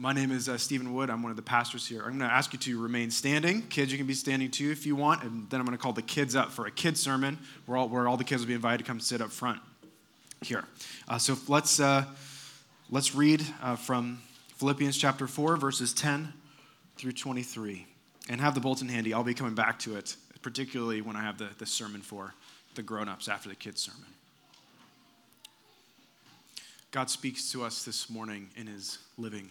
My name is uh, Stephen Wood. I'm one of the pastors here. I'm going to ask you to remain standing. Kids, you can be standing too if you want. And then I'm going to call the kids up for a kids sermon where all, where all the kids will be invited to come sit up front here. Uh, so let's, uh, let's read uh, from Philippians chapter 4, verses 10 through 23. And have the bulletin handy. I'll be coming back to it, particularly when I have the, the sermon for the grown ups after the kids' sermon. God speaks to us this morning in his living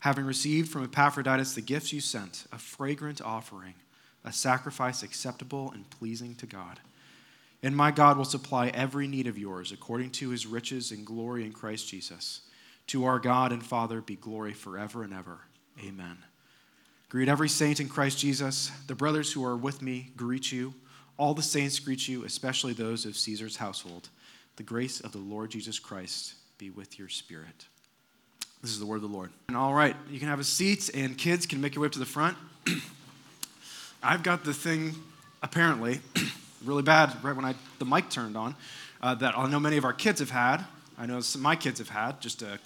having received from Epaphroditus the gifts you sent, a fragrant offering, a sacrifice acceptable and pleasing to God. And my God will supply every need of yours according to his riches and glory in Christ Jesus. To our God and Father be glory forever and ever. Amen. Greet every saint in Christ Jesus. The brothers who are with me greet you. All the saints greet you, especially those of Caesar's household. The grace of the Lord Jesus Christ be with your spirit. This is the word of the Lord. And all right, you can have a seat, and kids can make your way up to the front. I've got the thing, apparently, really bad right when I, the mic turned on, uh, that I know many of our kids have had. I know some, my kids have had, just a,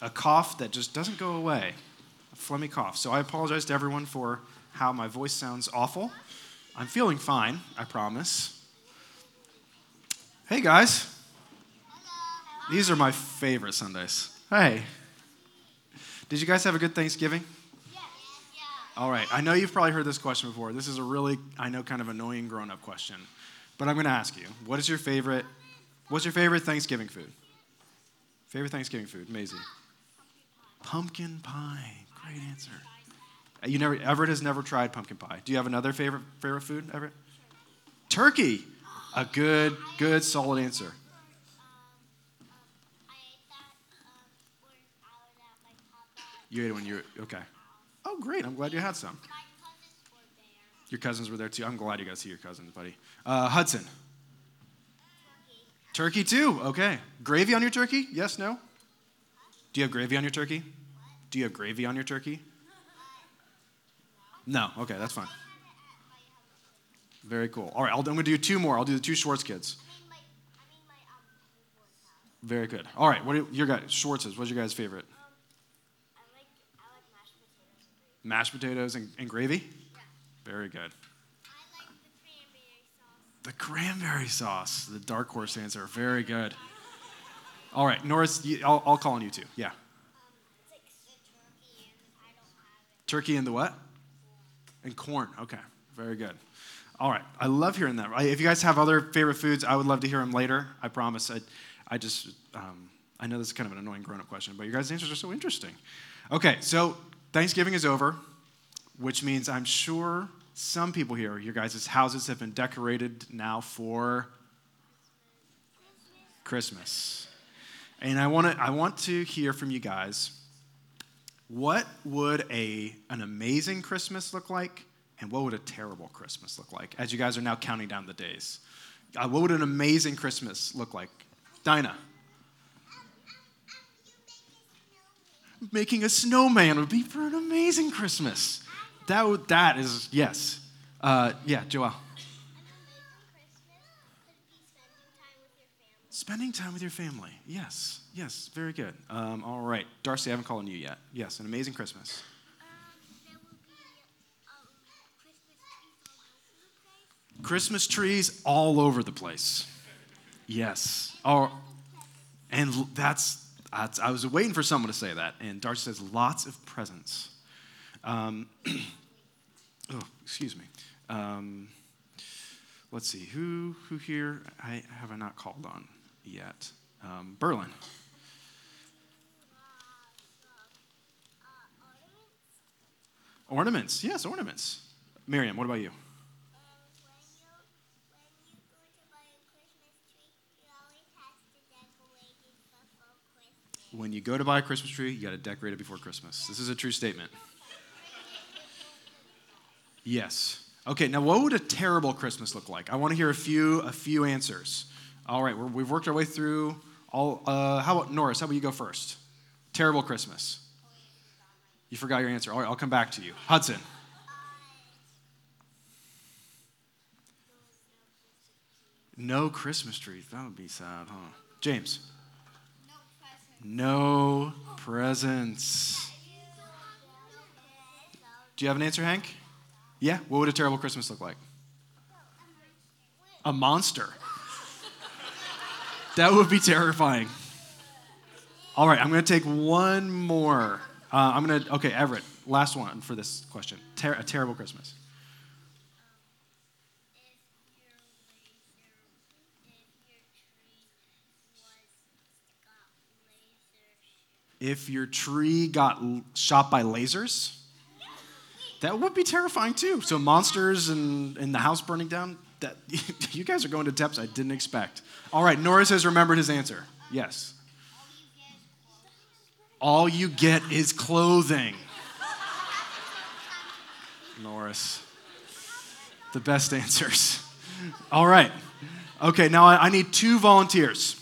a cough that just doesn't go away, a phlegmy cough. So I apologize to everyone for how my voice sounds awful. I'm feeling fine, I promise. Hey, guys. Hello. These are my favorite Sundays. Hey. Did you guys have a good Thanksgiving? All right. I know you've probably heard this question before. This is a really, I know, kind of annoying grown up question. But I'm going to ask you what is your favorite, what's your favorite Thanksgiving food? Favorite Thanksgiving food? Maisie. Pumpkin pie. Great answer. You never, Everett has never tried pumpkin pie. Do you have another favorite, favorite food, Everett? Turkey. A good, good, solid answer. You ate it when you were, okay. Oh, great. I'm glad you had some. Your cousins were there too. I'm glad you got to see your cousins, buddy. Uh, Hudson. Turkey too. Okay. Gravy on your turkey? Yes, no? Do you have gravy on your turkey? Do you have gravy on your turkey? No. Okay, that's fine. Very cool. All right, i am going to do two more. I'll do the two Schwartz kids. Very good. All right, what are your guys? Schwartz's. What's your guys' favorite? Mashed potatoes and, and gravy? Yeah. Very good. Like the, cranberry the cranberry sauce, the dark horse answer. Very good. All right, Norris, you, I'll, I'll call on you too. Yeah. Um, like turkey, and turkey and the what? And corn. Okay, very good. All right, I love hearing that. If you guys have other favorite foods, I would love to hear them later. I promise. I, I just, um, I know this is kind of an annoying grown-up question, but your guys' answers are so interesting. Okay, so Thanksgiving is over, which means I'm sure some people here, your guys' houses have been decorated now for Christmas. And I want to I want to hear from you guys. What would a an amazing Christmas look like and what would a terrible Christmas look like as you guys are now counting down the days? Uh, what would an amazing Christmas look like? Dinah. Making a snowman would be for an amazing Christmas. That, would, that is, yes. Uh, yeah, Joel. Spending time with your family. Yes, yes, very good. Um, all right. Darcy, I haven't called on you yet. Yes, an amazing Christmas. Christmas trees all over the place. Yes. Oh, and that's I was waiting for someone to say that. And Darcy says, lots of presents. Um, oh, excuse me. Um, let's see. Who who here I, have I not called on yet? Um, Berlin. Ornaments. Yes, ornaments. Miriam, what about you? When you go to buy a Christmas tree, you got to decorate it before Christmas. This is a true statement. Yes. Okay, now what would a terrible Christmas look like? I want to hear a few a few answers. All right, we've worked our way through all. Uh, how about Norris? How about you go first? Terrible Christmas. You forgot your answer. All right, I'll come back to you. Hudson. No Christmas trees. That would be sad, huh? James. No presents. Do you have an answer, Hank? Yeah? What would a terrible Christmas look like? A monster. That would be terrifying. All right, I'm going to take one more. Uh, I'm going to, okay, Everett, last one for this question. Ter- a terrible Christmas. If your tree got shot by lasers, that would be terrifying too. So monsters and, and the house burning down, that you guys are going to depths I didn't expect. All right, Norris has remembered his answer. Yes. All you get is clothing. Norris. The best answers. All right. Okay, now I, I need two volunteers.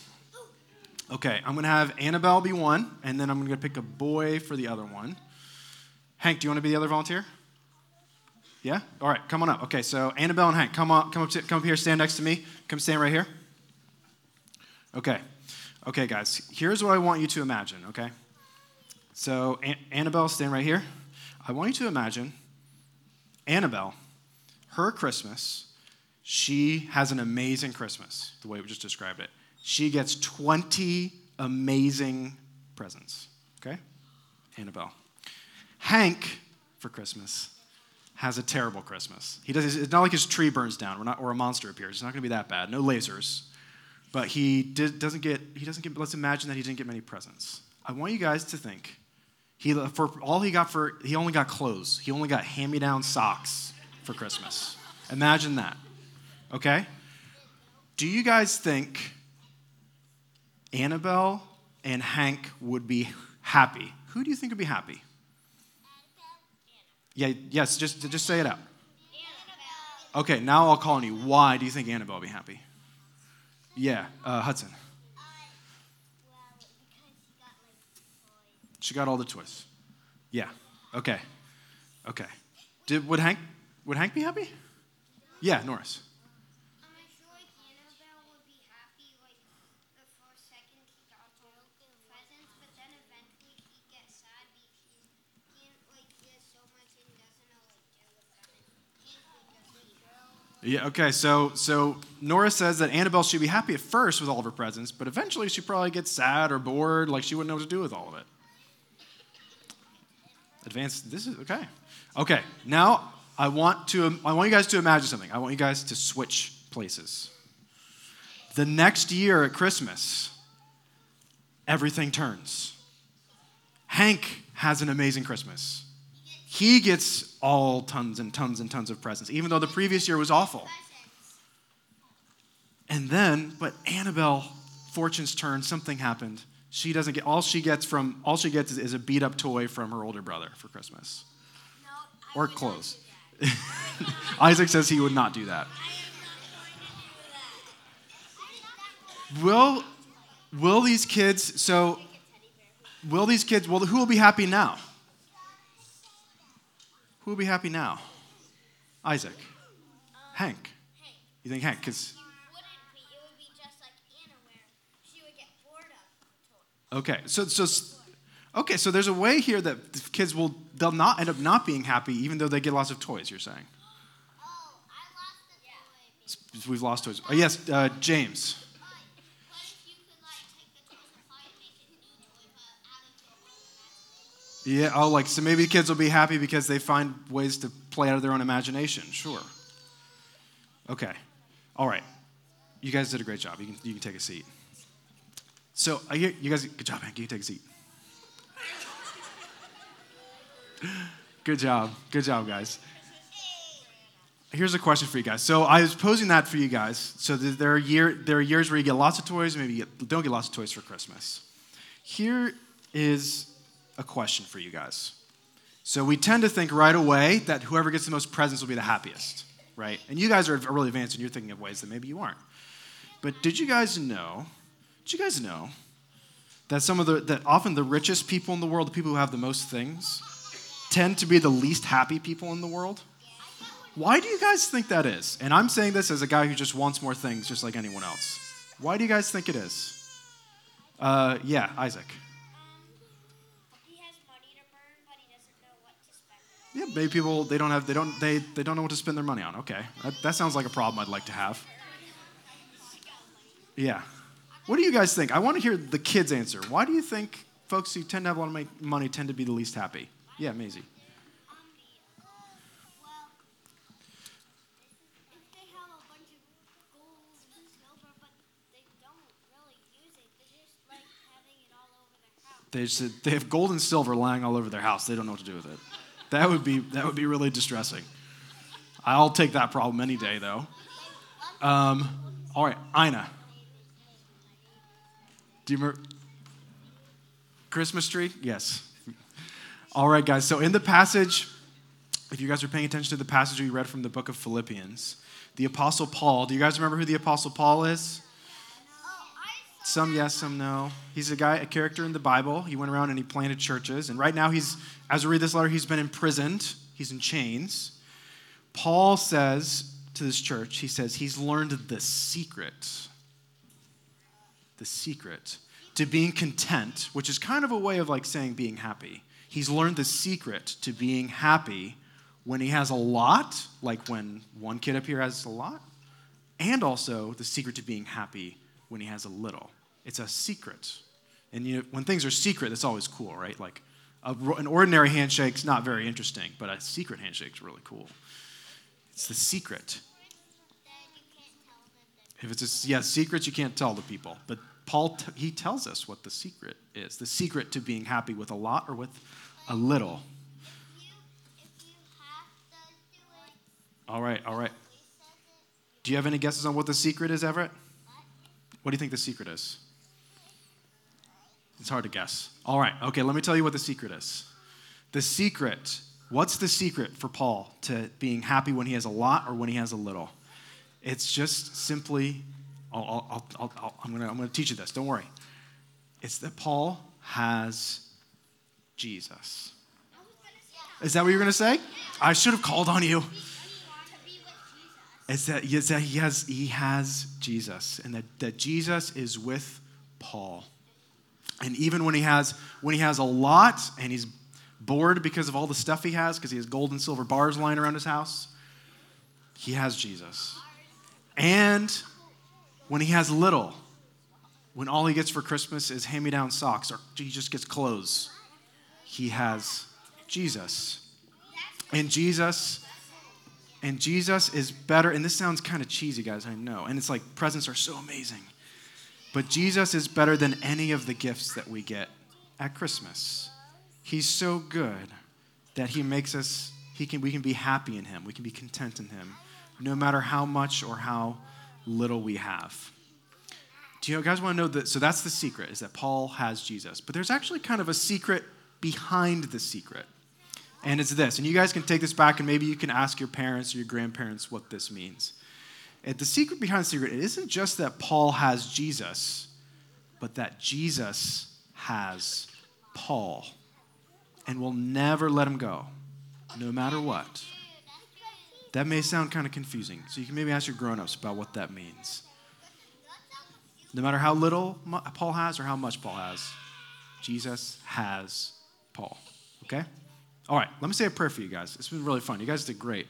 Okay, I'm going to have Annabelle be one, and then I'm going to pick a boy for the other one. Hank, do you want to be the other volunteer? Yeah? All right, come on up. Okay, so Annabelle and Hank, come on, come up, to, come up here, stand next to me. Come stand right here. Okay. Okay, guys, here's what I want you to imagine, okay? So, An- Annabelle, stand right here. I want you to imagine Annabelle, her Christmas, she has an amazing Christmas, the way we just described it she gets 20 amazing presents. Okay? Annabelle. Hank, for Christmas, has a terrible Christmas. He does, it's not like his tree burns down or, not, or a monster appears. It's not going to be that bad. No lasers. But he did, doesn't get, he doesn't get, let's imagine that he didn't get many presents. I want you guys to think, he, for all he got for, he only got clothes. He only got hand-me-down socks for Christmas. Imagine that. Okay? Do you guys think Annabelle and Hank would be happy. Who do you think would be happy? Yeah, yes, just, just say it out. Okay, now I'll call on you. Why do you think Annabelle would be happy? Yeah, uh, Hudson. She got all the toys. Yeah. Okay. Okay. Did would Hank would Hank be happy? Yeah, Norris. Yeah, okay, so so Nora says that Annabelle should be happy at first with all of her presents, but eventually she probably gets sad or bored, like she wouldn't know what to do with all of it. Advanced, this is okay. Okay, now I want to I want you guys to imagine something. I want you guys to switch places. The next year at Christmas, everything turns. Hank has an amazing Christmas. He gets all tons and tons and tons of presents, even though the previous year was awful. And then, but Annabelle, fortune's turn, something happened. She doesn't get all she gets from all she gets is, is a beat up toy from her older brother for Christmas. No, or clothes. Isaac says he would not do that. Will will these kids so will these kids well who will be happy now? Who will be happy now? Isaac. Hank. Hank. You think Hank? Because. Okay, so so okay, so there's a way here that the kids will they'll not end up not being happy even though they get lots of toys. You're saying? Oh, I lost the toy. We've lost toys. Oh, yes, uh, James. Yeah, oh, like, so maybe kids will be happy because they find ways to play out of their own imagination. Sure. Okay. All right. You guys did a great job. You can, you can take a seat. So, I hear, you guys, good job, man. You can take a seat. good job. Good job, guys. Here's a question for you guys. So I was posing that for you guys. So there are, year, there are years where you get lots of toys, maybe you get, don't get lots of toys for Christmas. Here is a question for you guys. So we tend to think right away that whoever gets the most presents will be the happiest, right? And you guys are really advanced and you're thinking of ways that maybe you aren't. But did you guys know? Did you guys know that some of the that often the richest people in the world, the people who have the most things, tend to be the least happy people in the world? Why do you guys think that is? And I'm saying this as a guy who just wants more things, just like anyone else. Why do you guys think it is? Uh, yeah, Isaac. Yeah, maybe people they don't have they don't they, they don't know what to spend their money on. Okay, that, that sounds like a problem I'd like to have. Yeah, what do you guys think? I want to hear the kids' answer. Why do you think folks who tend to have a lot of money tend to be the least happy? Yeah, Maisie. They, just, they have gold and silver lying all over their house. They don't know what to do with it. That would be, that would be really distressing. I'll take that problem any day, though. Um, all right, Ina. Do you remember? Christmas tree? Yes. All right, guys. So in the passage, if you guys are paying attention to the passage we read from the book of Philippians, the Apostle Paul, do you guys remember who the Apostle Paul is? Some yes, some no. He's a guy, a character in the Bible. He went around and he planted churches. And right now, he's, as we read this letter, he's been imprisoned. He's in chains. Paul says to this church, he says, he's learned the secret. The secret to being content, which is kind of a way of like saying being happy. He's learned the secret to being happy when he has a lot, like when one kid up here has a lot, and also the secret to being happy when he has a little. It's a secret. And you know, when things are secret, that's always cool, right? Like a, an ordinary handshake's not very interesting, but a secret handshake's really cool. It's the secret. If it's a yeah, you can't tell the people. But Paul t- he tells us what the secret is. The secret to being happy with a lot or with a little. All right, all right. Do you have any guesses on what the secret is, Everett? What do you think the secret is? It's hard to guess. All right, okay, let me tell you what the secret is. The secret, what's the secret for Paul to being happy when he has a lot or when he has a little? It's just simply, I'll, I'll, I'll, I'm going to I'm going to teach you this, don't worry. It's that Paul has Jesus. Is that what you're going to say? I should have called on you. It's that, it's that he, has, he has Jesus and that, that Jesus is with Paul. And even when he has when he has a lot and he's bored because of all the stuff he has, because he has gold and silver bars lying around his house, he has Jesus. And when he has little, when all he gets for Christmas is hand me down socks or he just gets clothes, he has Jesus. And Jesus and Jesus is better, and this sounds kind of cheesy, guys, I know. And it's like presents are so amazing. But Jesus is better than any of the gifts that we get at Christmas. He's so good that he makes us, he can, we can be happy in him. We can be content in him, no matter how much or how little we have. Do you guys want to know that? So that's the secret, is that Paul has Jesus. But there's actually kind of a secret behind the secret. And it's this. And you guys can take this back and maybe you can ask your parents or your grandparents what this means. And the secret behind the secret, it isn't just that Paul has Jesus, but that Jesus has Paul and will never let him go, no matter what. That may sound kind of confusing. So you can maybe ask your grown ups about what that means. No matter how little Paul has or how much Paul has, Jesus has Paul. Okay? All right, let me say a prayer for you guys. It's been really fun. You guys did great.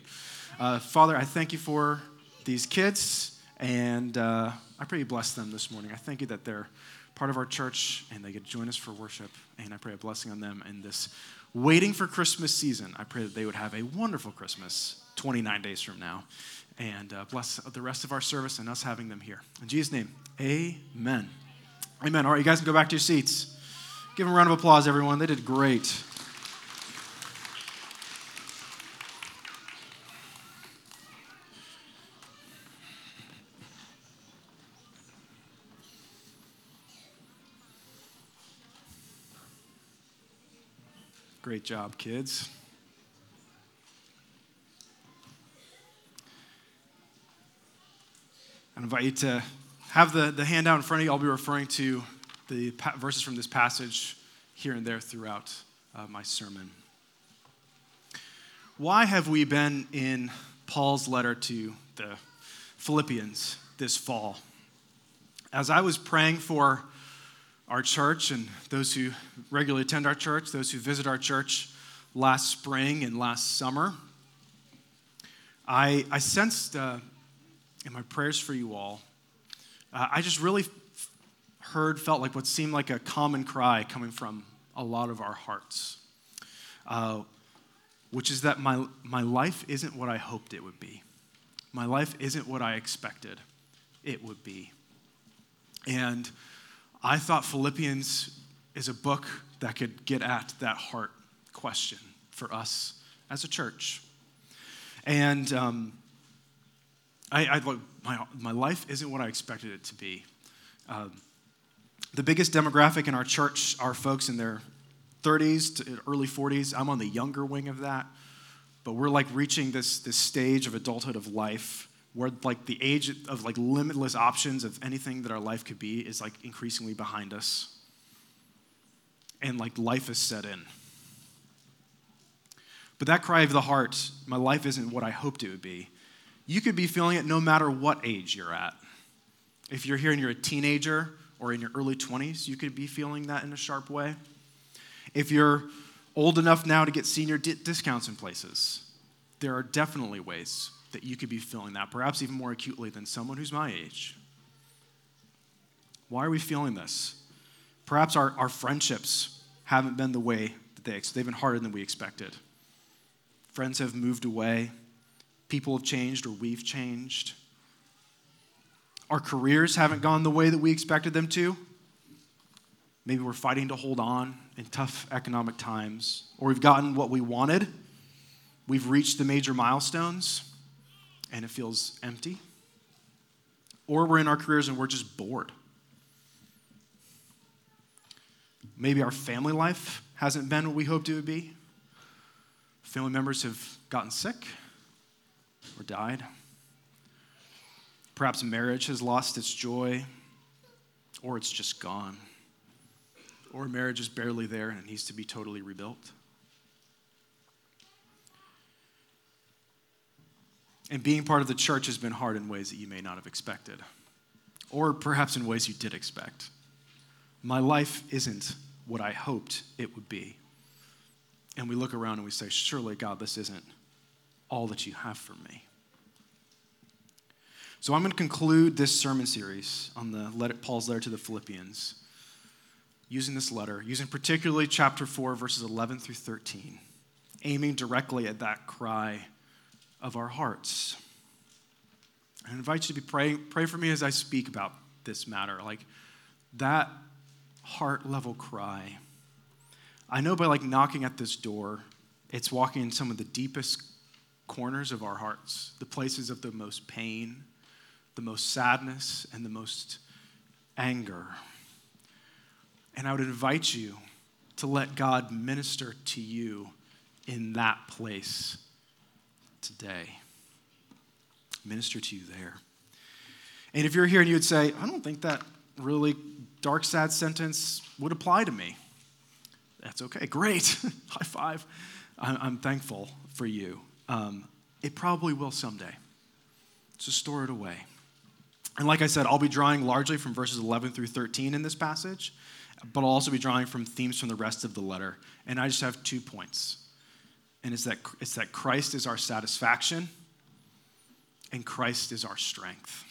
Uh, Father, I thank you for these kids, and uh, I pray you bless them this morning. I thank you that they're part of our church and they get to join us for worship, and I pray a blessing on them in this waiting for Christmas season, I pray that they would have a wonderful Christmas 29 days from now. And uh, bless the rest of our service and us having them here. In Jesus' name, amen. Amen. All right, you guys can go back to your seats. Give them a round of applause, everyone. They did great. Great job, kids. I invite you to have the, the handout in front of you. I'll be referring to the pa- verses from this passage here and there throughout uh, my sermon. Why have we been in Paul's letter to the Philippians this fall? As I was praying for our church and those who regularly attend our church, those who visit our church last spring and last summer, I, I sensed uh, in my prayers for you all, uh, I just really heard, felt like what seemed like a common cry coming from a lot of our hearts, uh, which is that my, my life isn't what I hoped it would be. My life isn't what I expected it would be. And I thought Philippians is a book that could get at that heart question for us as a church. And um, I, I my, my life isn't what I expected it to be. Um, the biggest demographic in our church are folks in their 30s to early 40s. I'm on the younger wing of that. But we're like reaching this, this stage of adulthood of life where like the age of like limitless options of anything that our life could be is like increasingly behind us. And like life is set in. But that cry of the heart my life isn't what i hoped it would be you could be feeling it no matter what age you're at. If you're here and you're a teenager or in your early 20s you could be feeling that in a sharp way. If you're old enough now to get senior di- discounts in places there are definitely ways that you could be feeling that, perhaps even more acutely than someone who's my age. Why are we feeling this? Perhaps our, our friendships haven't been the way that they, they've been harder than we expected. Friends have moved away, people have changed, or we've changed. Our careers haven't gone the way that we expected them to. Maybe we're fighting to hold on in tough economic times, or we've gotten what we wanted. We've reached the major milestones and it feels empty. Or we're in our careers and we're just bored. Maybe our family life hasn't been what we hoped it would be. Family members have gotten sick or died. Perhaps marriage has lost its joy or it's just gone. Or marriage is barely there and it needs to be totally rebuilt. And being part of the church has been hard in ways that you may not have expected, or perhaps in ways you did expect. My life isn't what I hoped it would be. And we look around and we say, Surely, God, this isn't all that you have for me. So I'm going to conclude this sermon series on the Paul's letter to the Philippians using this letter, using particularly chapter 4, verses 11 through 13, aiming directly at that cry of our hearts. I invite you to be pray, pray for me as I speak about this matter. Like that heart level cry. I know by like knocking at this door, it's walking in some of the deepest corners of our hearts, the places of the most pain, the most sadness, and the most anger. And I would invite you to let God minister to you in that place today. Minister to you there. And if you're here and you would say, I don't think that really dark, sad sentence would apply to me, that's okay. Great. High five. I'm, thankful for you. Um, it probably will someday. So store it away. And like I said, I'll be drawing largely from verses 11 through 13 in this passage, but I'll also be drawing from themes from the rest of the letter. And I just have two points and it's that, it's that Christ is our satisfaction and Christ is our strength.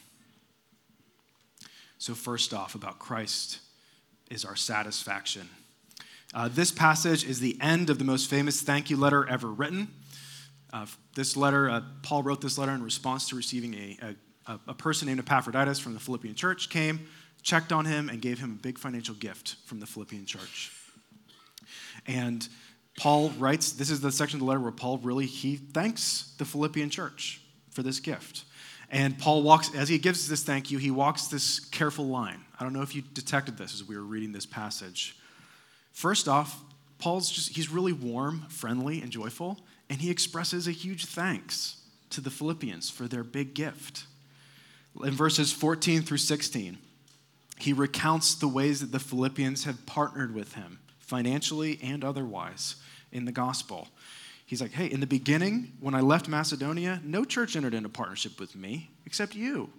So, first off, about Christ is our satisfaction. Uh, this passage is the end of the most famous thank you letter ever written. Uh, this letter, uh, Paul wrote this letter in response to receiving a, a, a person named Epaphroditus from the Philippian church, came, checked on him, and gave him a big financial gift from the Philippian church. And Paul writes, this is the section of the letter where Paul really, he thanks the Philippian church for this gift. And Paul walks, as he gives this thank you, he walks this careful line. I don't know if you detected this as we were reading this passage. First off, Paul's just, he's really warm, friendly, and joyful, and he expresses a huge thanks to the Philippians for their big gift. In verses 14 through 16, he recounts the ways that the Philippians have partnered with him, financially and otherwise, in the gospel. He's like, hey, in the beginning, when I left Macedonia, no church entered into partnership with me except you.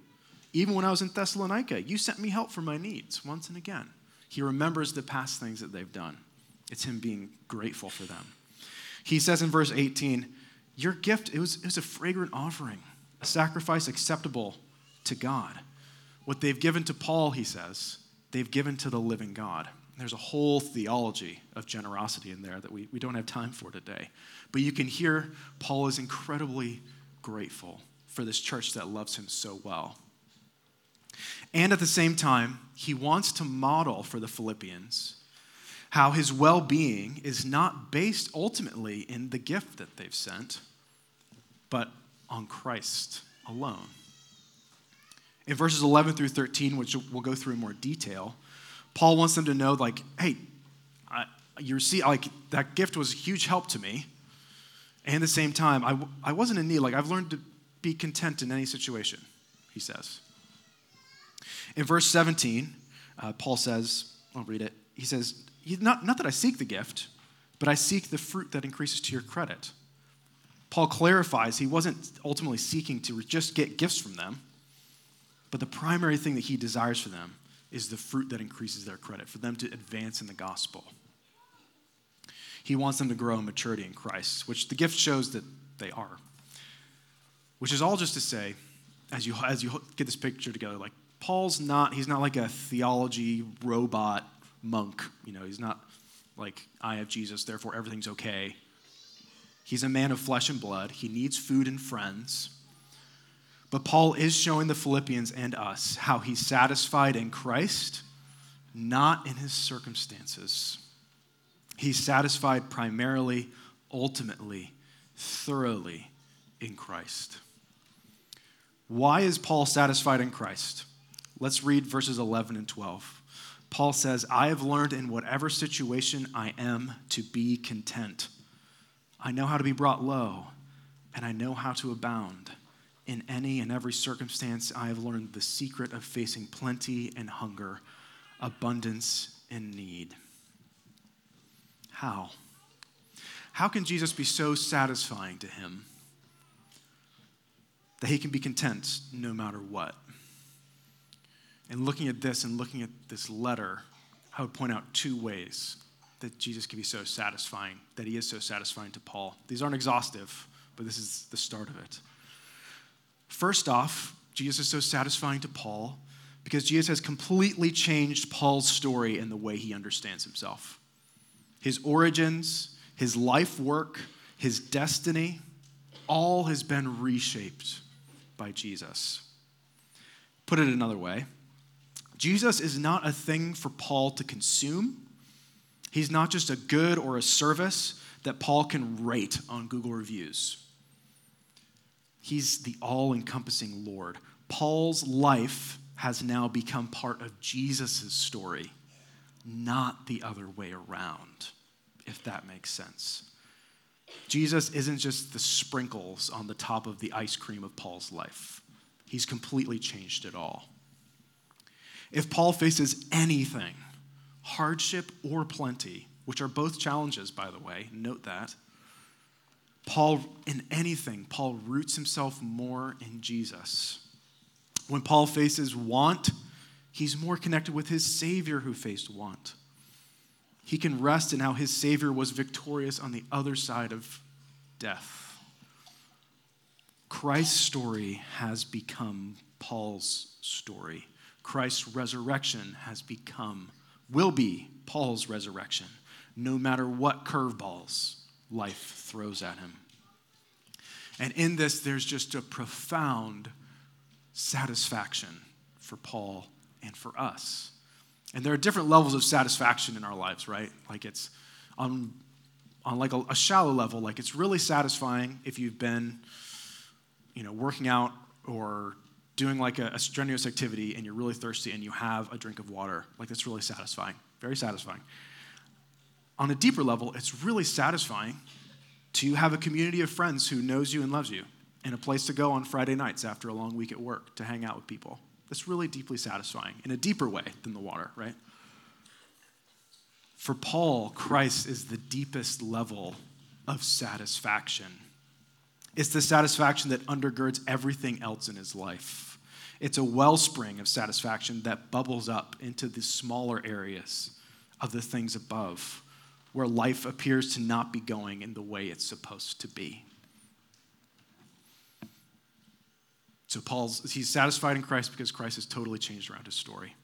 Even when I was in Thessalonica, you sent me help for my needs once and again. He remembers the past things that they've done. It's him being grateful for them. He says in verse 18, Your gift, it was, it was a fragrant offering, a sacrifice acceptable to God. What they've given to Paul, he says, they've given to the living God. There's a whole theology of generosity in there that we, we don't have time for today. But you can hear Paul is incredibly grateful for this church that loves him so well. And at the same time, he wants to model for the Philippians how his well being is not based ultimately in the gift that they've sent, but on Christ alone. In verses 11 through 13, which we'll go through in more detail, Paul wants them to know, like, hey, I, you see, like, that gift was a huge help to me. And at the same time, I, I wasn't in need. Like, I've learned to be content in any situation, he says. In verse 17, uh, Paul says, I'll read it. He says, not, not that I seek the gift, but I seek the fruit that increases to your credit. Paul clarifies he wasn't ultimately seeking to just get gifts from them, but the primary thing that he desires for them is the fruit that increases their credit, for them to advance in the gospel. He wants them to grow in maturity in Christ, which the gift shows that they are. Which is all just to say, as you, as you get this picture together, like Paul's not, he's not like a theology robot monk. You know, he's not like, I have Jesus, therefore everything's okay. He's a man of flesh and blood. He needs food and friends. But Paul is showing the Philippians and us how he's satisfied in Christ, not in his circumstances. He's satisfied primarily, ultimately, thoroughly in Christ. Why is Paul satisfied in Christ? Let's read verses 11 and 12. Paul says, I have learned in whatever situation I am to be content. I know how to be brought low, and I know how to abound. In any and every circumstance, I have learned the secret of facing plenty and hunger, abundance and need. How? How can Jesus be so satisfying to him that he can be content no matter what? And looking at this and looking at this letter, I would point out two ways that Jesus can be so satisfying, that he is so satisfying to Paul. These aren't exhaustive, but this is the start of it. First off, Jesus is so satisfying to Paul because Jesus has completely changed Paul's story and the way he understands himself. His origins, his life work, his destiny, all has been reshaped by Jesus. Put it another way, Jesus is not a thing for Paul to consume. He's not just a good or a service that Paul can rate on Google reviews. He's the all encompassing Lord. Paul's life has now become part of Jesus' story, not the other way around, if that makes sense. Jesus isn't just the sprinkles on the top of the ice cream of Paul's life, he's completely changed it all. If Paul faces anything, hardship or plenty, which are both challenges, by the way, note that. Paul, in anything, Paul roots himself more in Jesus. When Paul faces want, he's more connected with his Savior who faced want. He can rest in how his Savior was victorious on the other side of death. Christ's story has become Paul's story. Christ's resurrection has become, will be Paul's resurrection. no matter what curveballs life throws at him. And in this, there's just a profound satisfaction for Paul and for us. And there are different levels of satisfaction in our lives, right? Like it's on, on like a, a shallow level, like it's really satisfying if you've been, you know, working out or doing like a, a strenuous activity and you're really thirsty and you have a drink of water. Like that's really satisfying, very satisfying. On a deeper level, it's really satisfying to have a community of friends who knows you and loves you and a place to go on Friday nights after a long week at work to hang out with people. That's really deeply satisfying in a deeper way than the water, right? For Paul, Christ is the deepest level of satisfaction. It's the satisfaction that undergirds everything else in his life. It's a wellspring of satisfaction that bubbles up into the smaller areas of the things above, where life appears to not be going in the way it's supposed to be. So Paul's he's satisfied in Christ because Christ has totally changed around his story.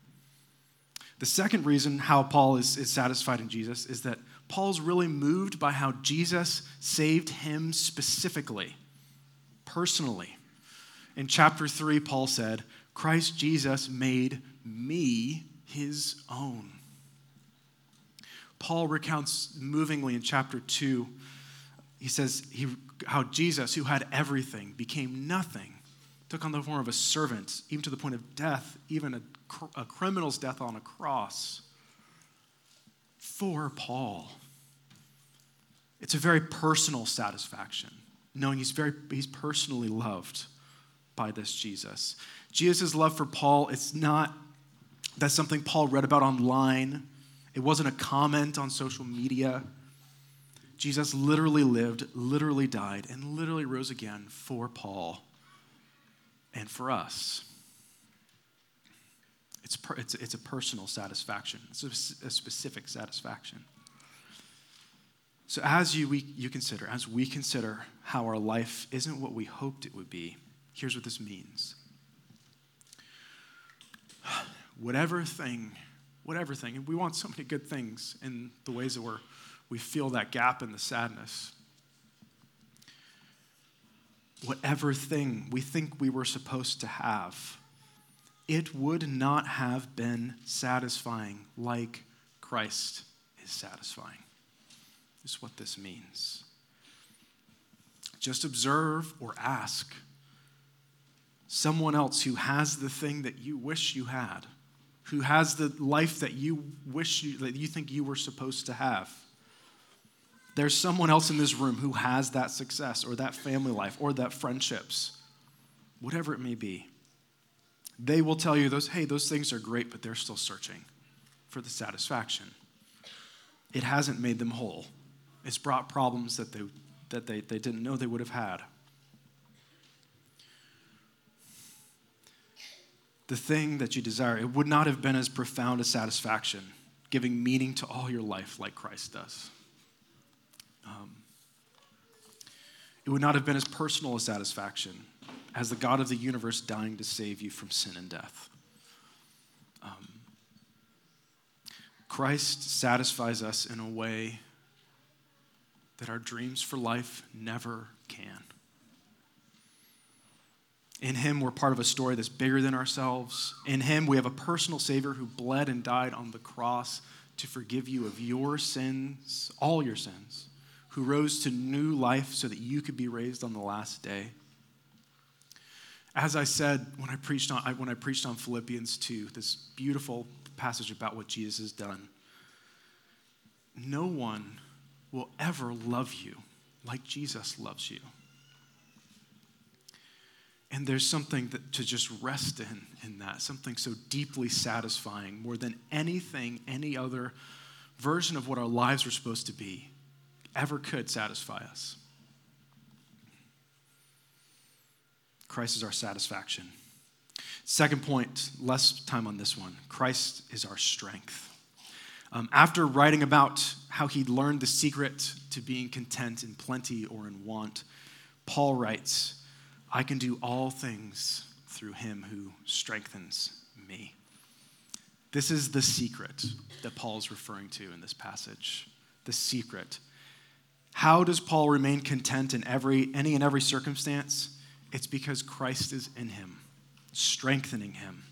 The second reason how Paul is, is satisfied in Jesus is that Paul's really moved by how Jesus saved him specifically, personally. In chapter 3, Paul said, Christ Jesus made me his own. Paul recounts movingly in chapter 2, he says he, how Jesus, who had everything, became nothing took on the form of a servant, even to the point of death, even a, a criminal's death on a cross for Paul. It's a very personal satisfaction, knowing he's, very, he's personally loved by this Jesus. Jesus' love for Paul, it's not that's something Paul read about online. It wasn't a comment on social media. Jesus literally lived, literally died, and literally rose again for Paul and for us. It's, per, it's, it's a personal satisfaction, it's a, a specific satisfaction. So, as you, we, you consider, as we consider how our life isn't what we hoped it would be, here's what this means. Whatever thing, whatever thing, and we want so many good things in the ways that we're, we feel that gap in the sadness whatever thing we think we were supposed to have, it would not have been satisfying like Christ is satisfying. This is what this means. Just observe or ask someone else who has the thing that you wish you had, who has the life that you wish you, that you think you were supposed to have. There's someone else in this room who has that success or that family life or that friendships, whatever it may be. They will tell you those, hey, those things are great, but they're still searching for the satisfaction. It hasn't made them whole. It's brought problems that they, that they, they didn't know they would have had. The thing that you desire, it would not have been as profound a satisfaction, giving meaning to all your life like Christ does. Um, it would not have been as personal a satisfaction as the God of the universe dying to save you from sin and death. Um, Christ satisfies us in a way that our dreams for life never can. In Him, we're part of a story that's bigger than ourselves. In Him, we have a personal Savior who bled and died on the cross to forgive you of your sins, all your sins who rose to new life so that you could be raised on the last day. As I said when I preached on, when I preached on Philippians 2, this beautiful passage about what Jesus has done, no one will ever love you like Jesus loves you. And there's something that, to just rest in in that, something so deeply satisfying, more than anything, any other version of what our lives were supposed to be ever could satisfy us. Christ is our satisfaction. Second point, less time on this one. Christ is our strength. Um, after writing about how he learned the secret to being content in plenty or in want, Paul writes, I can do all things through him who strengthens me. This is the secret that Paul is referring to in this passage the secret. How does Paul remain content in every, any and every circumstance? It's because Christ is in him, strengthening him.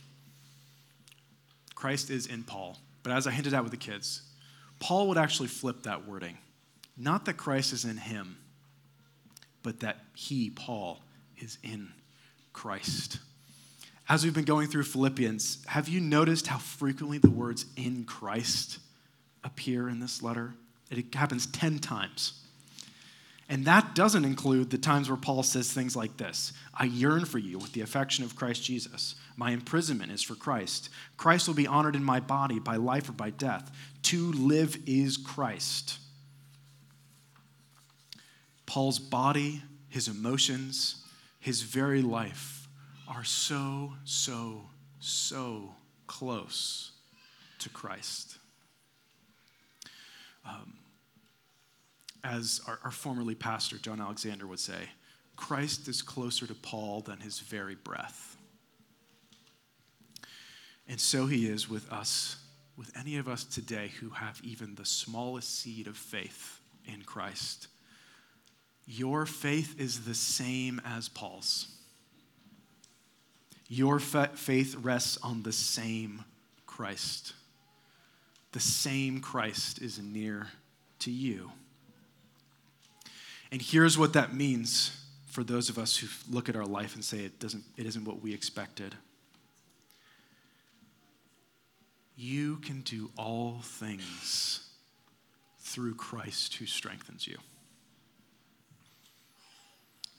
Christ is in Paul. But as I hinted at with the kids, Paul would actually flip that wording. Not that Christ is in him, but that he, Paul, is in Christ. As we've been going through Philippians, have you noticed how frequently the words in Christ appear in this letter? It happens 10 times. And that doesn't include the times where Paul says things like this I yearn for you with the affection of Christ Jesus. My imprisonment is for Christ. Christ will be honored in my body by life or by death. To live is Christ. Paul's body, his emotions, his very life are so, so, so close to Christ. Um, as our, our formerly pastor, John Alexander, would say, Christ is closer to Paul than his very breath. And so he is with us, with any of us today who have even the smallest seed of faith in Christ. Your faith is the same as Paul's. Your faith rests on the same Christ. The same Christ is near to you. And here's what that means for those of us who look at our life and say it, doesn't, it isn't what we expected. You can do all things through Christ who strengthens you.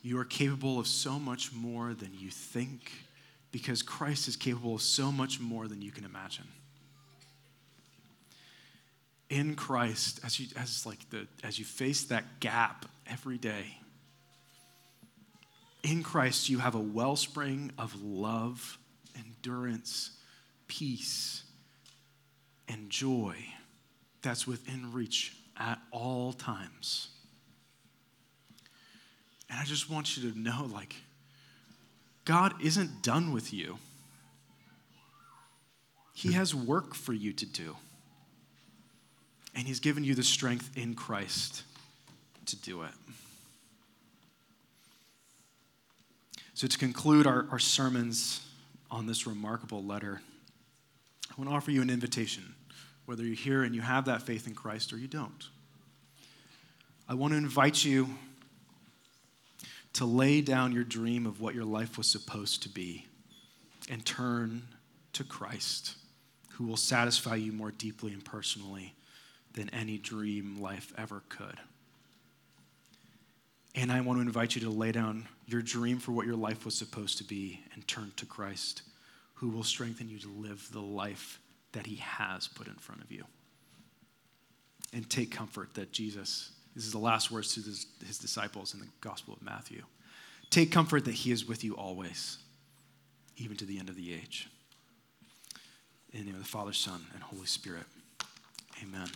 You are capable of so much more than you think because Christ is capable of so much more than you can imagine in Christ, as you, as like the, as you face that gap every day, in Christ, you have a wellspring of love, endurance, peace, and joy that's within reach at all times. And I just want you to know like, God isn't done with you, He has work for you to do. And He's given you the strength in Christ to do it. So, to conclude our, our sermons on this remarkable letter, I want to offer you an invitation, whether you're here and you have that faith in Christ or you don't. I want to invite you to lay down your dream of what your life was supposed to be and turn to Christ, who will satisfy you more deeply and personally than any dream life ever could. And I want to invite you to lay down your dream for what your life was supposed to be and turn to Christ, who will strengthen you to live the life that He has put in front of you. And take comfort that Jesus, this is the last words to his, his disciples in the Gospel of Matthew. Take comfort that He is with you always, even to the end of the age. In the name of the Father, Son, and Holy Spirit. Amen.